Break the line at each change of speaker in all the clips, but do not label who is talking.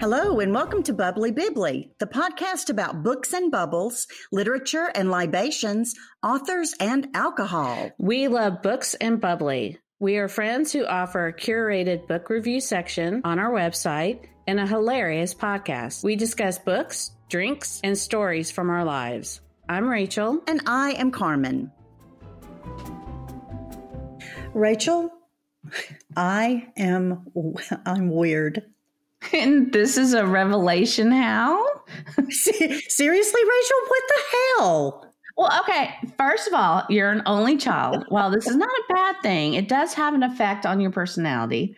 Hello, and welcome to Bubbly Bibbly, the podcast about books and bubbles, literature and libations, authors and alcohol.
We love books and bubbly. We are friends who offer a curated book review section on our website and a hilarious podcast. We discuss books, drinks, and stories from our lives. I'm Rachel.
And I am Carmen. Rachel, I am I'm weird.
And this is a revelation how?
Seriously, Rachel, what the hell?
Well, okay. First of all, you're an only child. While this is not a bad thing, it does have an effect on your personality.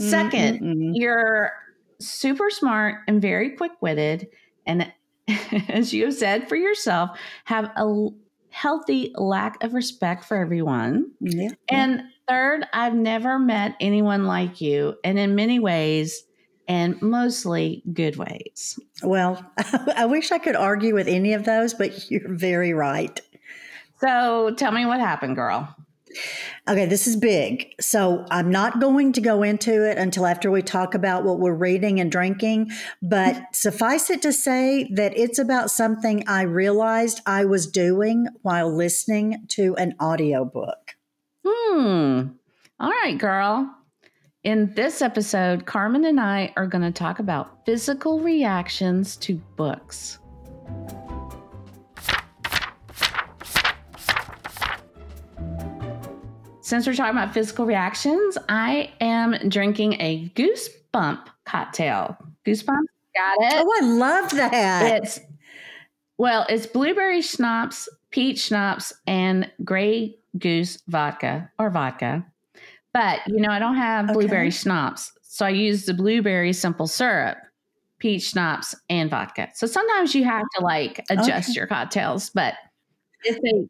2nd mm you're super smart and very quick witted. And as you have said for yourself, have a healthy lack of respect for everyone. Yeah. And third, I've never met anyone like you. And in many ways, and mostly good ways.
Well, I wish I could argue with any of those, but you're very right.
So tell me what happened, girl.
Okay, this is big. So I'm not going to go into it until after we talk about what we're reading and drinking. But suffice it to say that it's about something I realized I was doing while listening to an audiobook.
Hmm. All right, girl. In this episode, Carmen and I are going to talk about physical reactions to books. Since we're talking about physical reactions, I am drinking a goosebump cocktail. Goosebump, got it?
Oh, I love that.
It's well, it's blueberry schnapps, peach schnapps, and gray goose vodka or vodka. But you know, I don't have blueberry okay. schnapps, so I use the blueberry simple syrup, peach schnapps, and vodka. So sometimes you have to like adjust okay. your cocktails, but
it's a.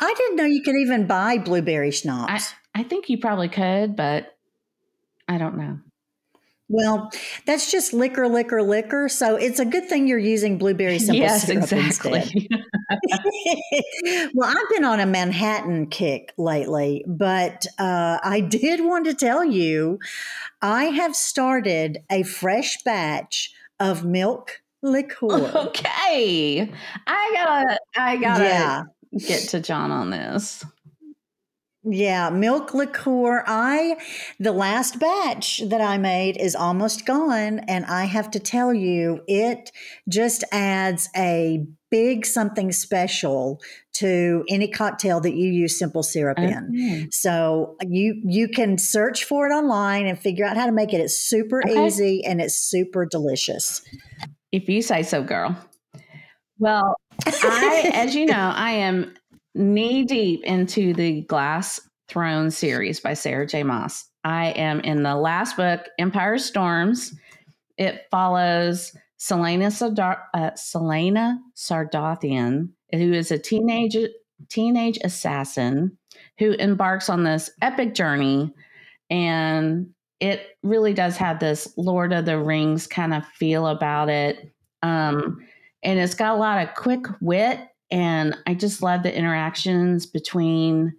I didn't know you could even buy blueberry schnapps.
I, I think you probably could, but I don't know.
Well, that's just liquor, liquor, liquor. So it's a good thing you're using blueberry simple yes, syrup exactly. instead. well, I've been on a Manhattan kick lately, but uh, I did want to tell you I have started a fresh batch of milk liqueur.
Okay, I gotta, I gotta yeah. get to John on this.
Yeah, milk liqueur. I the last batch that I made is almost gone and I have to tell you it just adds a big something special to any cocktail that you use simple syrup in. Mm-hmm. So you you can search for it online and figure out how to make it. It's super okay. easy and it's super delicious.
If you say so, girl. Well, I as you know, I am knee deep into the Glass Throne series by Sarah J. Maas. I am in the last book, Empire Storms. It follows Celaena, Sardar- uh, Celaena Sardothien, who is a teenage teenage assassin who embarks on this epic journey, and it really does have this Lord of the Rings kind of feel about it. Um, and it's got a lot of quick wit and I just love the interactions between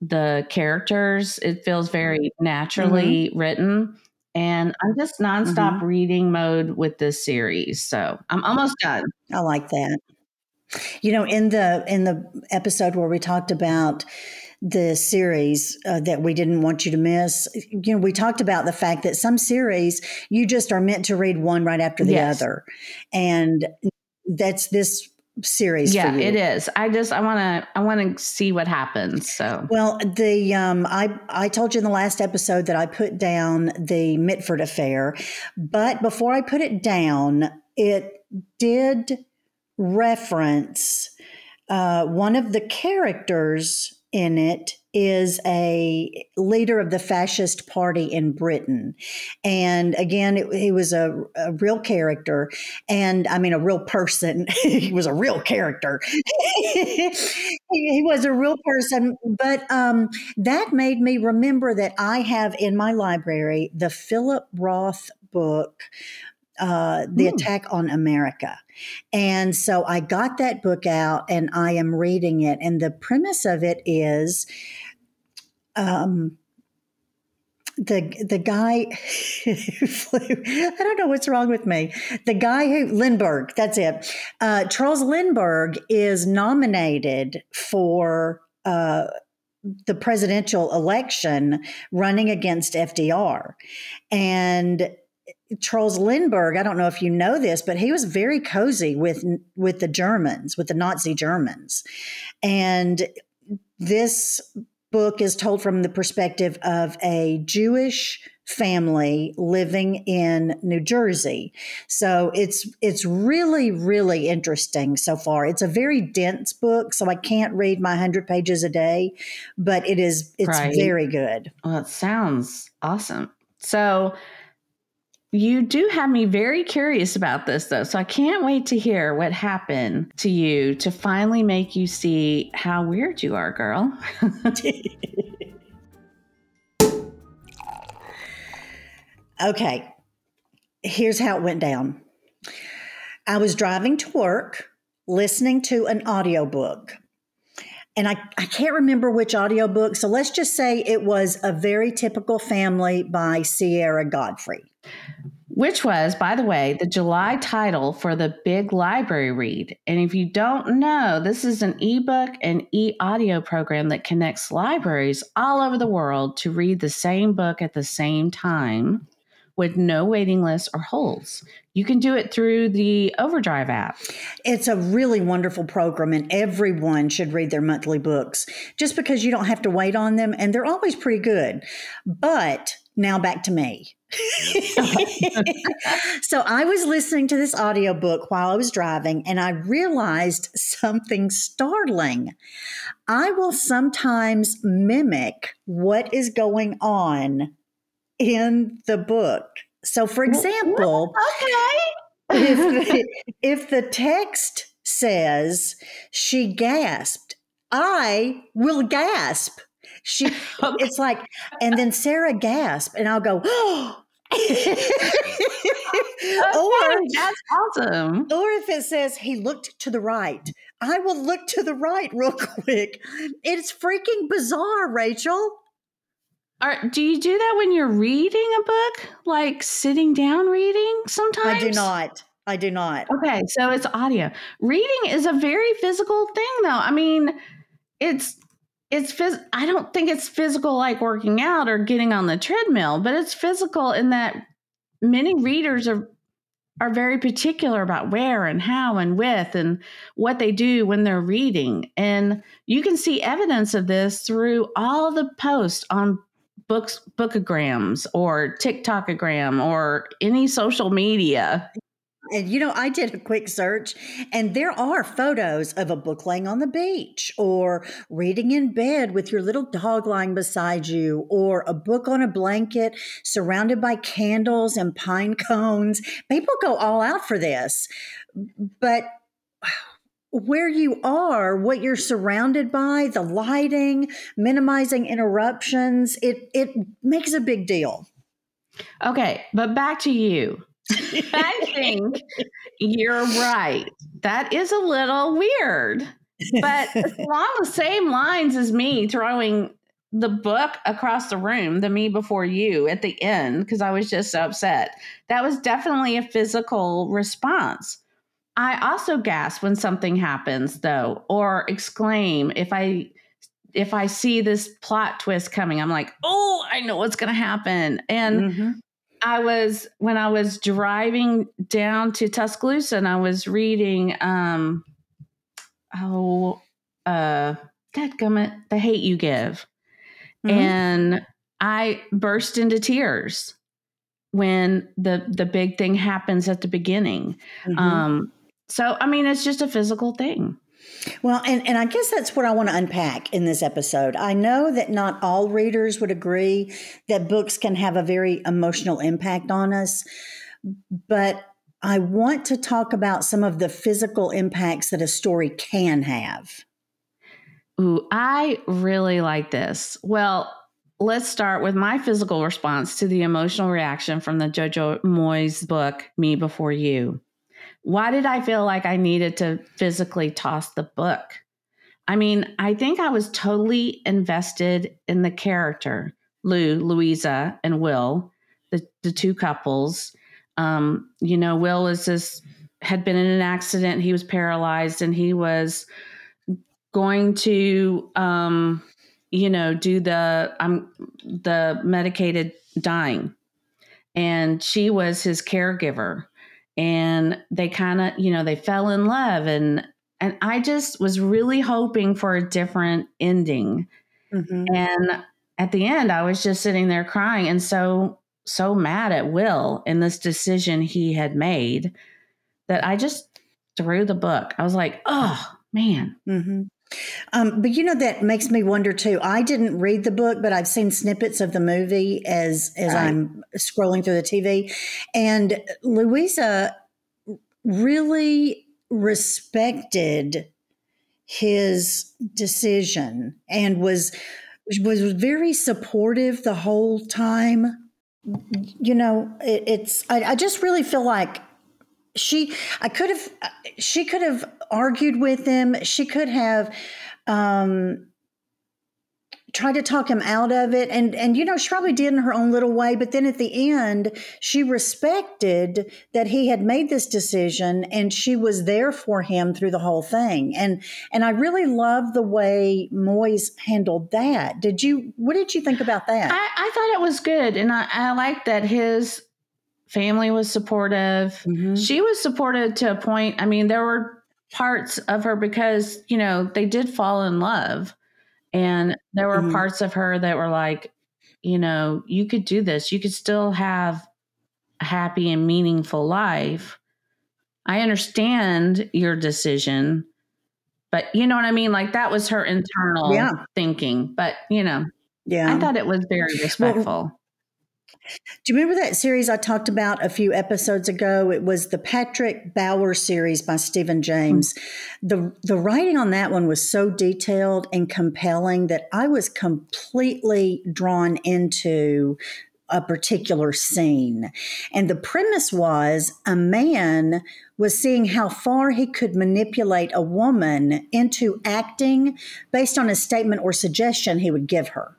the characters. It feels very naturally mm-hmm. written. And I'm just nonstop mm-hmm. reading mode with this series. So I'm almost done.
I like that. You know, in the in the episode where we talked about the series uh, that we didn't want you to miss, you know, we talked about the fact that some series you just are meant to read one right after the yes. other, and that's this series
yeah it is. I just i want to i want to see what happens so.
Well the um i i told you in the last episode that i put down the mitford affair but before i put it down it did reference uh, one of the characters in it is a leader of the fascist party in Britain. And again, it, he was a, a, real character, and I mean, a real person. he was a real character. he, he, was a real person. But um, that made me remember that I have in my library the Philip Roth book uh, the mm. attack on America. And so I got that book out and I am reading it. And the premise of it is um, the the guy who flew. I don't know what's wrong with me. The guy who Lindbergh. That's it. Uh, Charles Lindbergh is nominated for. Uh, the presidential election running against FDR. And Charles Lindbergh, I don't know if you know this, but he was very cozy with with the Germans, with the Nazi Germans. And this book is told from the perspective of a Jewish family living in New Jersey. So it's it's really really interesting so far. It's a very dense book, so I can't read my 100 pages a day, but it is it's right. very good.
Well, it sounds awesome. So you do have me very curious about this, though. So I can't wait to hear what happened to you to finally make you see how weird you are, girl.
okay. Here's how it went down I was driving to work listening to an audiobook. And I, I can't remember which audiobook. So let's just say it was A Very Typical Family by Sierra Godfrey
which was, by the way, the July title for the Big Library Read. And if you don't know, this is an ebook and e audio program that connects libraries all over the world to read the same book at the same time with no waiting lists or holds. You can do it through the Overdrive app.
It's a really wonderful program, and everyone should read their monthly books just because you don't have to wait on them, and they're always pretty good. But now back to me. so I was listening to this audiobook while I was driving and I realized something startling. I will sometimes mimic what is going on in the book. So for example,
okay.
if, the, if the text says she gasped, I will gasp. She, okay. it's like, and then Sarah gasped, and I'll go, oh.
or that's awesome.
Or if it says he looked to the right, I will look to the right real quick. It's freaking bizarre, Rachel.
Are, do you do that when you're reading a book, like sitting down reading? Sometimes
I do not. I do not.
Okay, so it's audio. Reading is a very physical thing, though. I mean, it's it's phys- I don't think it's physical like working out or getting on the treadmill, but it's physical in that many readers are are very particular about where and how and with and what they do when they're reading. And you can see evidence of this through all the posts on books bookograms or TikTokagram or any social media.
And you know, I did a quick search, and there are photos of a book laying on the beach, or reading in bed with your little dog lying beside you, or a book on a blanket surrounded by candles and pine cones. People go all out for this. But where you are, what you're surrounded by, the lighting, minimizing interruptions, it it makes a big deal.
Okay, but back to you. I think you're right. That is a little weird. But along the same lines as me throwing the book across the room, the me before you at the end, because I was just so upset. That was definitely a physical response. I also gasp when something happens though, or exclaim if I if I see this plot twist coming, I'm like, oh, I know what's gonna happen. And mm-hmm. I was when I was driving down to Tuscaloosa and I was reading um oh uh gummit, The Hate You Give. Mm-hmm. And I burst into tears when the the big thing happens at the beginning. Mm-hmm. Um so I mean it's just a physical thing.
Well, and, and I guess that's what I want to unpack in this episode. I know that not all readers would agree that books can have a very emotional impact on us, but I want to talk about some of the physical impacts that a story can have.
Ooh, I really like this. Well, let's start with my physical response to the emotional reaction from the Jojo Moyes book, Me Before You. Why did I feel like I needed to physically toss the book? I mean, I think I was totally invested in the character, Lou, Louisa, and Will, the, the two couples. Um, you know, Will was this had been in an accident. He was paralyzed and he was going to um, you know, do the um the medicated dying. And she was his caregiver. And they kind of, you know, they fell in love and and I just was really hoping for a different ending. Mm-hmm. And at the end, I was just sitting there crying and so so mad at Will and this decision he had made that I just threw the book. I was like, oh man.
Mm-hmm. Um, but you know that makes me wonder too. I didn't read the book, but I've seen snippets of the movie as as right. I'm scrolling through the TV, and Louisa really respected his decision and was was very supportive the whole time. You know, it, it's I, I just really feel like she I could have she could have argued with him. She could have um, tried to talk him out of it, and and you know she probably did in her own little way. But then at the end, she respected that he had made this decision, and she was there for him through the whole thing. And and I really love the way Moyes handled that. Did you? What did you think about that?
I, I thought it was good, and I, I like that his family was supportive. Mm-hmm. She was supportive to a point. I mean, there were parts of her because, you know, they did fall in love. And there were mm-hmm. parts of her that were like, you know, you could do this. You could still have a happy and meaningful life. I understand your decision, but you know what I mean? Like that was her internal yeah. thinking. But, you know, yeah. I thought it was very respectful. Well,
do you remember that series I talked about a few episodes ago? It was the Patrick Bauer series by Steven James. Mm-hmm. The the writing on that one was so detailed and compelling that I was completely drawn into a particular scene. And the premise was a man was seeing how far he could manipulate a woman into acting based on a statement or suggestion he would give her.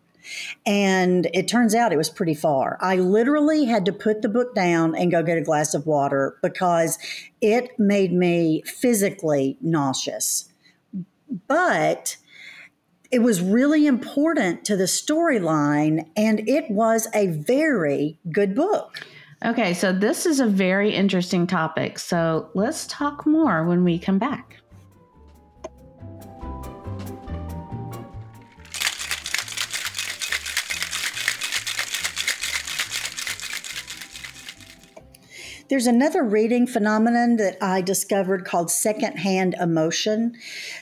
And it turns out it was pretty far. I literally had to put the book down and go get a glass of water because it made me physically nauseous. But it was really important to the storyline, and it was a very good book.
Okay, so this is a very interesting topic. So let's talk more when we come back.
There's another reading phenomenon that I discovered called secondhand emotion.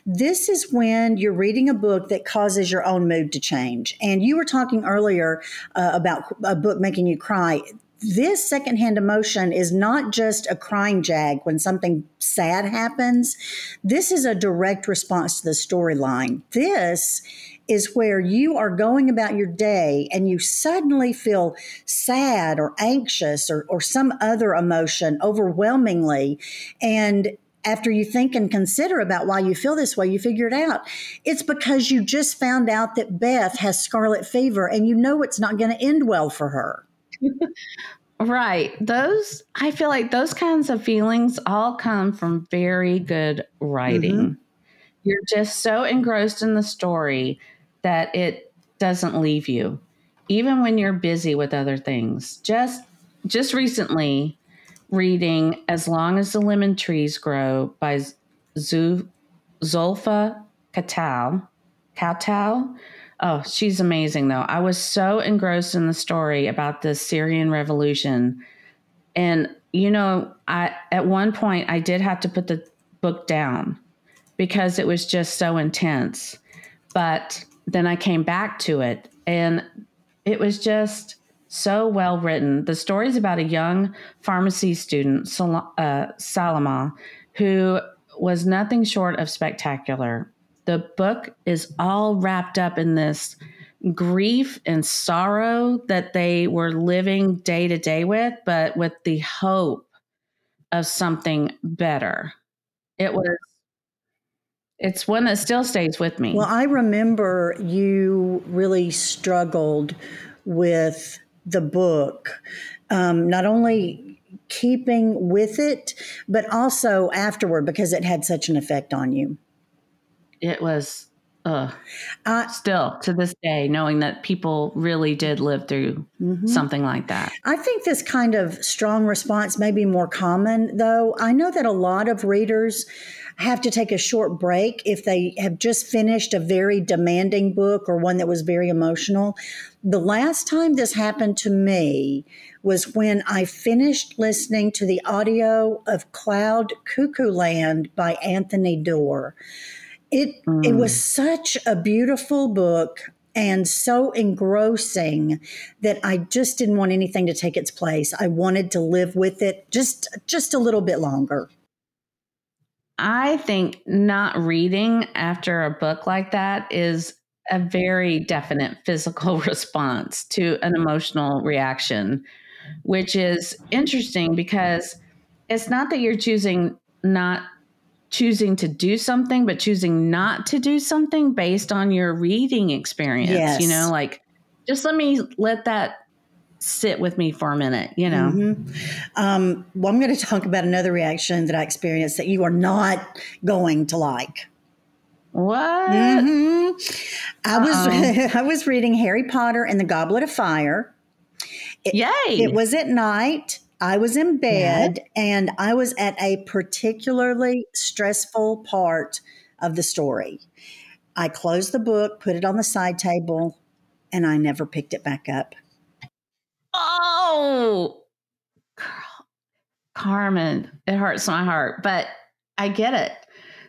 This is when you're reading a book that causes your own mood to change. And you were talking earlier uh, about a book making you cry this secondhand emotion is not just a crying jag when something sad happens. This is a direct response to the storyline. This is where you are going about your day and you suddenly feel sad or anxious or, or some other emotion overwhelmingly. And after you think and consider about why you feel this way, you figure it out. It's because you just found out that Beth has scarlet fever and you know it's not going to end well for her.
right. Those, I feel like those kinds of feelings all come from very good writing. Mm-hmm. You're just so engrossed in the story that it doesn't leave you even when you're busy with other things. Just just recently reading as long as the lemon trees grow by Zoulfa Katal Katal oh she's amazing though. I was so engrossed in the story about the syrian revolution. And you know i at one point i did have to put the book down because it was just so intense. But then I came back to it and it was just so well written. The story is about a young pharmacy student, Sal- uh, Salama, who was nothing short of spectacular. The book is all wrapped up in this grief and sorrow that they were living day to day with, but with the hope of something better. It was it's one that still stays with me.
Well, I remember you really struggled with the book, um, not only keeping with it, but also afterward because it had such an effect on you?
It was uh, uh, still to this day, knowing that people really did live through mm-hmm. something like that.
I think this kind of strong response may be more common, though. I know that a lot of readers have to take a short break if they have just finished a very demanding book or one that was very emotional. The last time this happened to me was when I finished listening to the audio of Cloud Cuckoo Land by Anthony Doerr. It mm. it was such a beautiful book and so engrossing that I just didn't want anything to take its place. I wanted to live with it just just a little bit longer.
I think not reading after a book like that is a very definite physical response to an emotional reaction, which is interesting because it's not that you're choosing not choosing to do something, but choosing not to do something based on your reading experience. Yes. You know, like just let me let that sit with me for a minute, you know. Mm-hmm.
Um, well, I'm going to talk about another reaction that I experienced that you are not going to like.
What? Mm-hmm.
I was I was reading Harry Potter and the Goblet of Fire.
It, Yay!
It was at night. I was in bed yeah. and I was at a particularly stressful part of the story. I closed the book, put it on the side table, and I never picked it back up.
Oh, girl, Carmen, it hurts my heart, but I get it.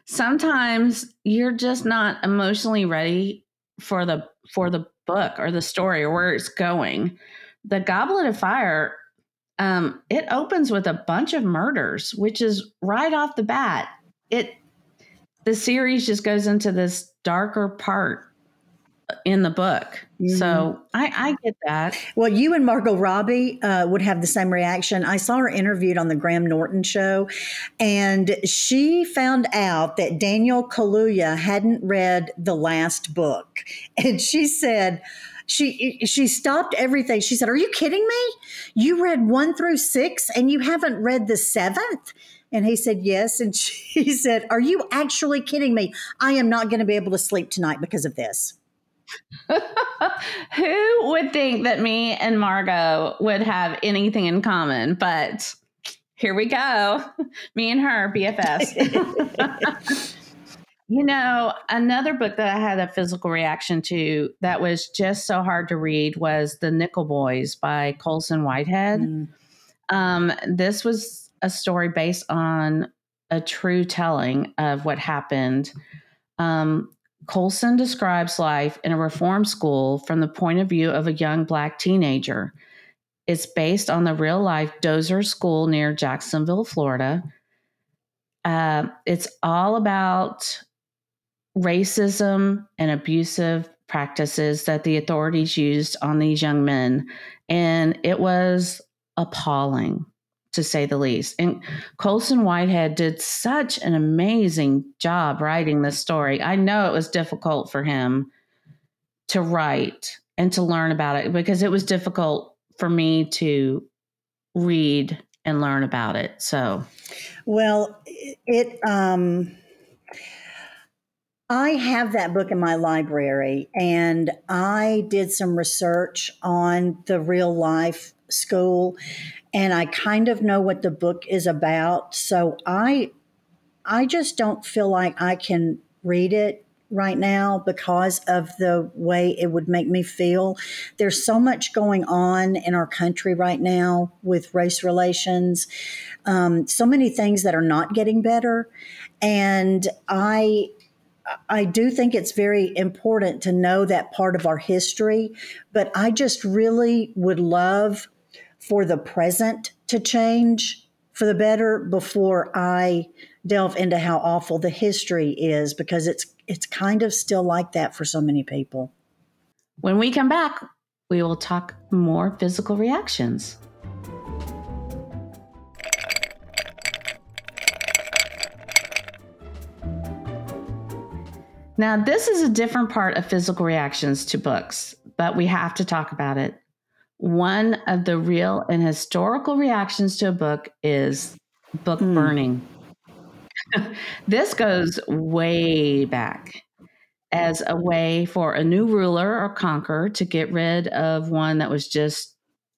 Sometimes you're just not emotionally ready for the for the book or the story or where it's going. The Goblet of Fire um, it opens with a bunch of murders, which is right off the bat. It the series just goes into this darker part in the book. Mm-hmm. So I, I, get that.
Well, you and Margot Robbie uh, would have the same reaction. I saw her interviewed on the Graham Norton show, and she found out that Daniel Kaluuya hadn't read the last book. And she said, she she stopped everything. She said, "Are you kidding me? You read 1 through 6 and you haven't read the 7th?" And he said, "Yes." And she said, "Are you actually kidding me? I am not going to be able to sleep tonight because of this."
Who would think that me and Margot would have anything in common? But here we go. Me and her, BFFs. You know, another book that I had a physical reaction to that was just so hard to read was The Nickel Boys by Colson Whitehead. Mm. Um, this was a story based on a true telling of what happened. Um, Colson describes life in a reform school from the point of view of a young black teenager. It's based on the real life Dozier School near Jacksonville, Florida. Uh, it's all about racism and abusive practices that the authorities used on these young men. And it was appalling, to say the least. And Colson Whitehead did such an amazing job writing this story. I know it was difficult for him to write and to learn about it because it was difficult for me to read and learn about it. So,
well, it, um, I have that book in my library, and I did some research on the real life school, and I kind of know what the book is about. So I, I just don't feel like I can read it right now because of the way it would make me feel. There's so much going on in our country right now with race relations, um, so many things that are not getting better. And I I do think it's very important to know that part of our history, but I just really would love for the present to change for the better before I delve into how awful the history is because it's it's kind of still like that for so many people.
When we come back, we will talk more physical reactions. Now, this is a different part of physical reactions to books, but we have to talk about it. One of the real and historical reactions to a book is book mm. burning. this goes way back as a way for a new ruler or conqueror to get rid of one that was just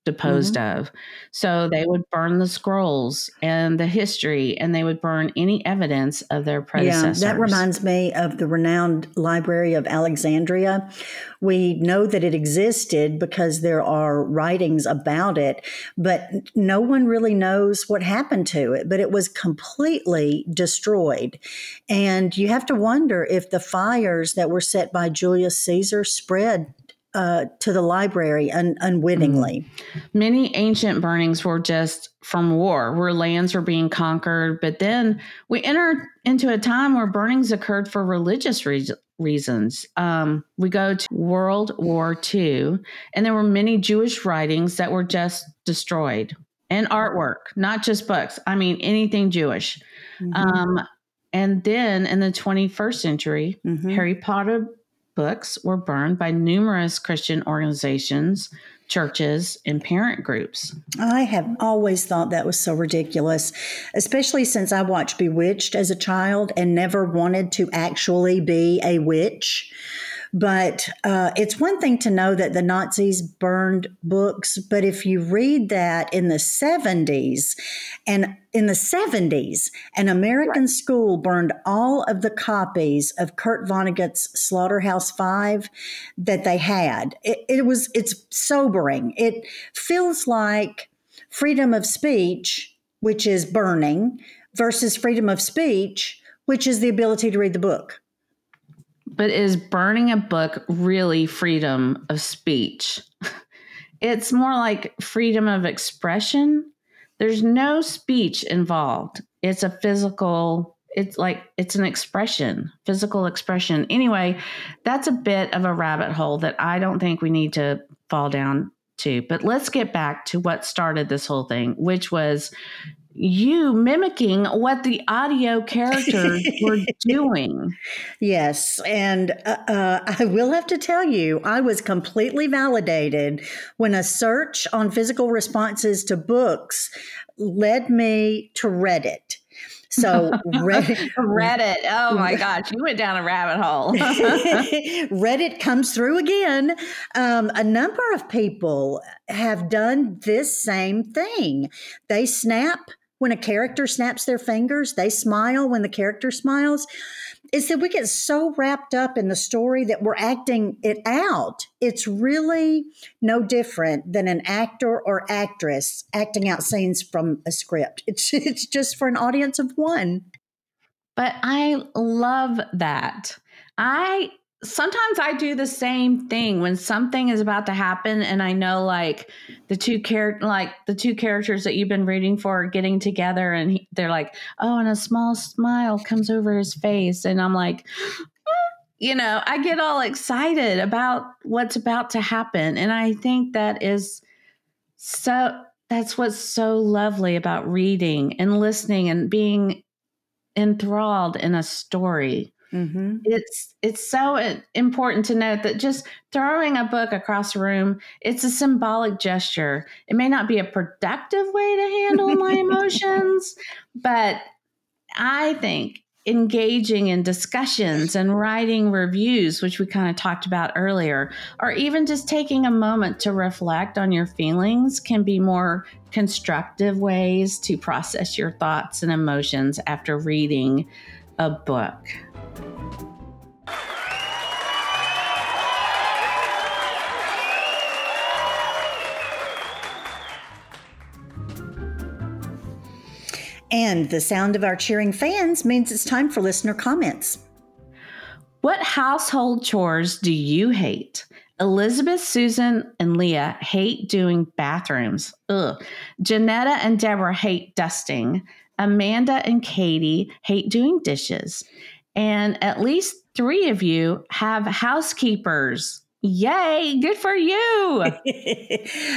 deposed mm-hmm. of. So they would burn the scrolls and the history, and they would burn any evidence of their predecessors.
Yeah, that reminds me of the renowned Library of Alexandria. We know that it existed because there are writings about it, but no one really knows what happened to it. But it was completely destroyed. And you have to wonder if the fires that were set by Julius Caesar spread uh, to the library un- unwittingly.
Mm. Many ancient burnings were just from war, where lands were being conquered. But then we enter into a time where burnings occurred for religious re- reasons. Um, we go to World War II, and there were many Jewish writings that were just destroyed, and artwork, not just books. I mean, anything Jewish. Mm-hmm. Um, and then in the 21st century, mm-hmm. Harry Potter books were burned by numerous Christian organizations, churches, and parent groups.
I have always thought that was so ridiculous, especially since I watched Bewitched as a child and never wanted to actually be a witch. But uh, it's one thing to know that the Nazis burned books, but if you read that in the 70s, and in the 70s, an American right. school burned all of the copies of Kurt Vonnegut's Slaughterhouse Five that they had. It, it was, it's sobering. It feels like freedom of speech, which is burning, versus freedom of speech, which is the ability to read the book.
But is burning a book really freedom of speech? it's more like freedom of expression. There's no speech involved. It's a physical, it's like it's an expression, physical expression. Anyway, that's a bit of a rabbit hole that I don't think we need to fall down to. But let's get back to what started this whole thing, which was you mimicking what the audio characters were doing.
Yes. And uh, uh, I will have to tell you, I was completely validated when a search on physical responses to books led me to Reddit. So
Reddit, Reddit. Oh my gosh, you went down a rabbit hole.
Reddit comes through again. Um, a number of people have done this same thing. They snap when a character snaps their fingers, they smile when the character smiles. It's that we get so wrapped up in the story that we're acting it out. It's really no different than an actor or actress acting out scenes from a script. It's it's just for an audience of one.
But I love that. I sometimes I do the same thing when something is about to happen and I know like the two character like the two characters that you've been rooting for are getting together and he, they're like oh and a small smile comes over his face. And I'm like mm, you know I get all excited about what's about to happen. And I think that is so that's what's so lovely about reading and listening and being enthralled in a story Mm-hmm. It's it's so important to note that just throwing a book across a room it's a symbolic gesture. It may not be a productive way to handle my emotions, but I think engaging in discussions and writing reviews, which we kind of talked about earlier, or even just taking a moment to reflect on your feelings can be more constructive ways to process your thoughts and emotions after reading a book.
And the sound of our cheering fans means it's time for listener comments.
What household chores do you hate? Elizabeth, Susan, and Leah hate doing bathrooms. Ugh. Janetta and Deborah hate dusting. Amanda and Katie hate doing dishes. And at least three of you have housekeepers. Yay, good for you.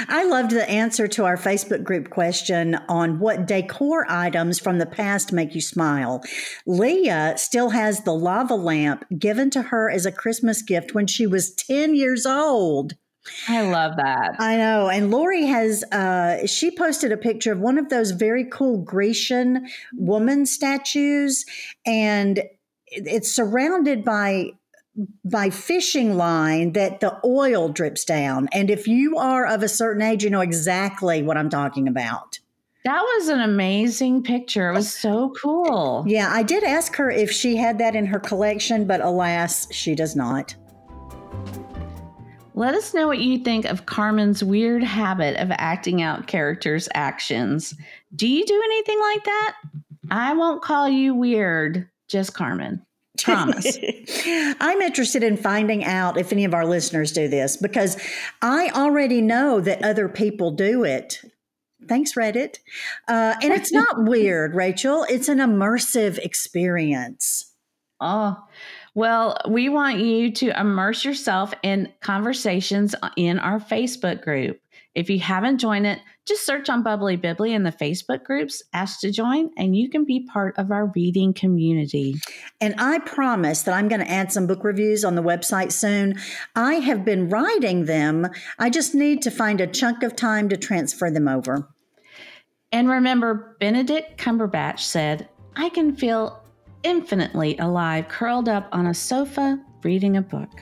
I loved the answer to our Facebook group question on what decor items from the past make you smile. Leah still has the lava lamp given to her as a Christmas gift when she was 10 years old.
I love that.
I know. And Lori has, uh, she posted a picture of one of those very cool Grecian woman statues, and it's surrounded by by fishing line that the oil drips down. And if you are of a certain age, you know exactly what I'm talking about.
That was an amazing picture. It was uh, so cool.
Yeah, I did ask her if she had that in her collection, but alas, she does not.
Let us know what you think of Carmen's weird habit of acting out characters' actions. Do you do anything like that? I won't call you weird, just Carmen. Promise.
I'm interested in finding out if any of our listeners do this because I already know that other people do it. Thanks, Reddit. Uh, and it's not weird, Rachel. It's an immersive experience.
Oh, well, we want you to immerse yourself in conversations in our Facebook group. If you haven't joined it, just search on Bubbly Bibbly in the Facebook groups, ask to join, and you can be part of our reading community.
And I promise that I'm going to add some book reviews on the website soon. I have been writing them, I just need to find a chunk of time to transfer them over.
And remember, Benedict Cumberbatch said, I can feel infinitely alive curled up on a sofa reading a book.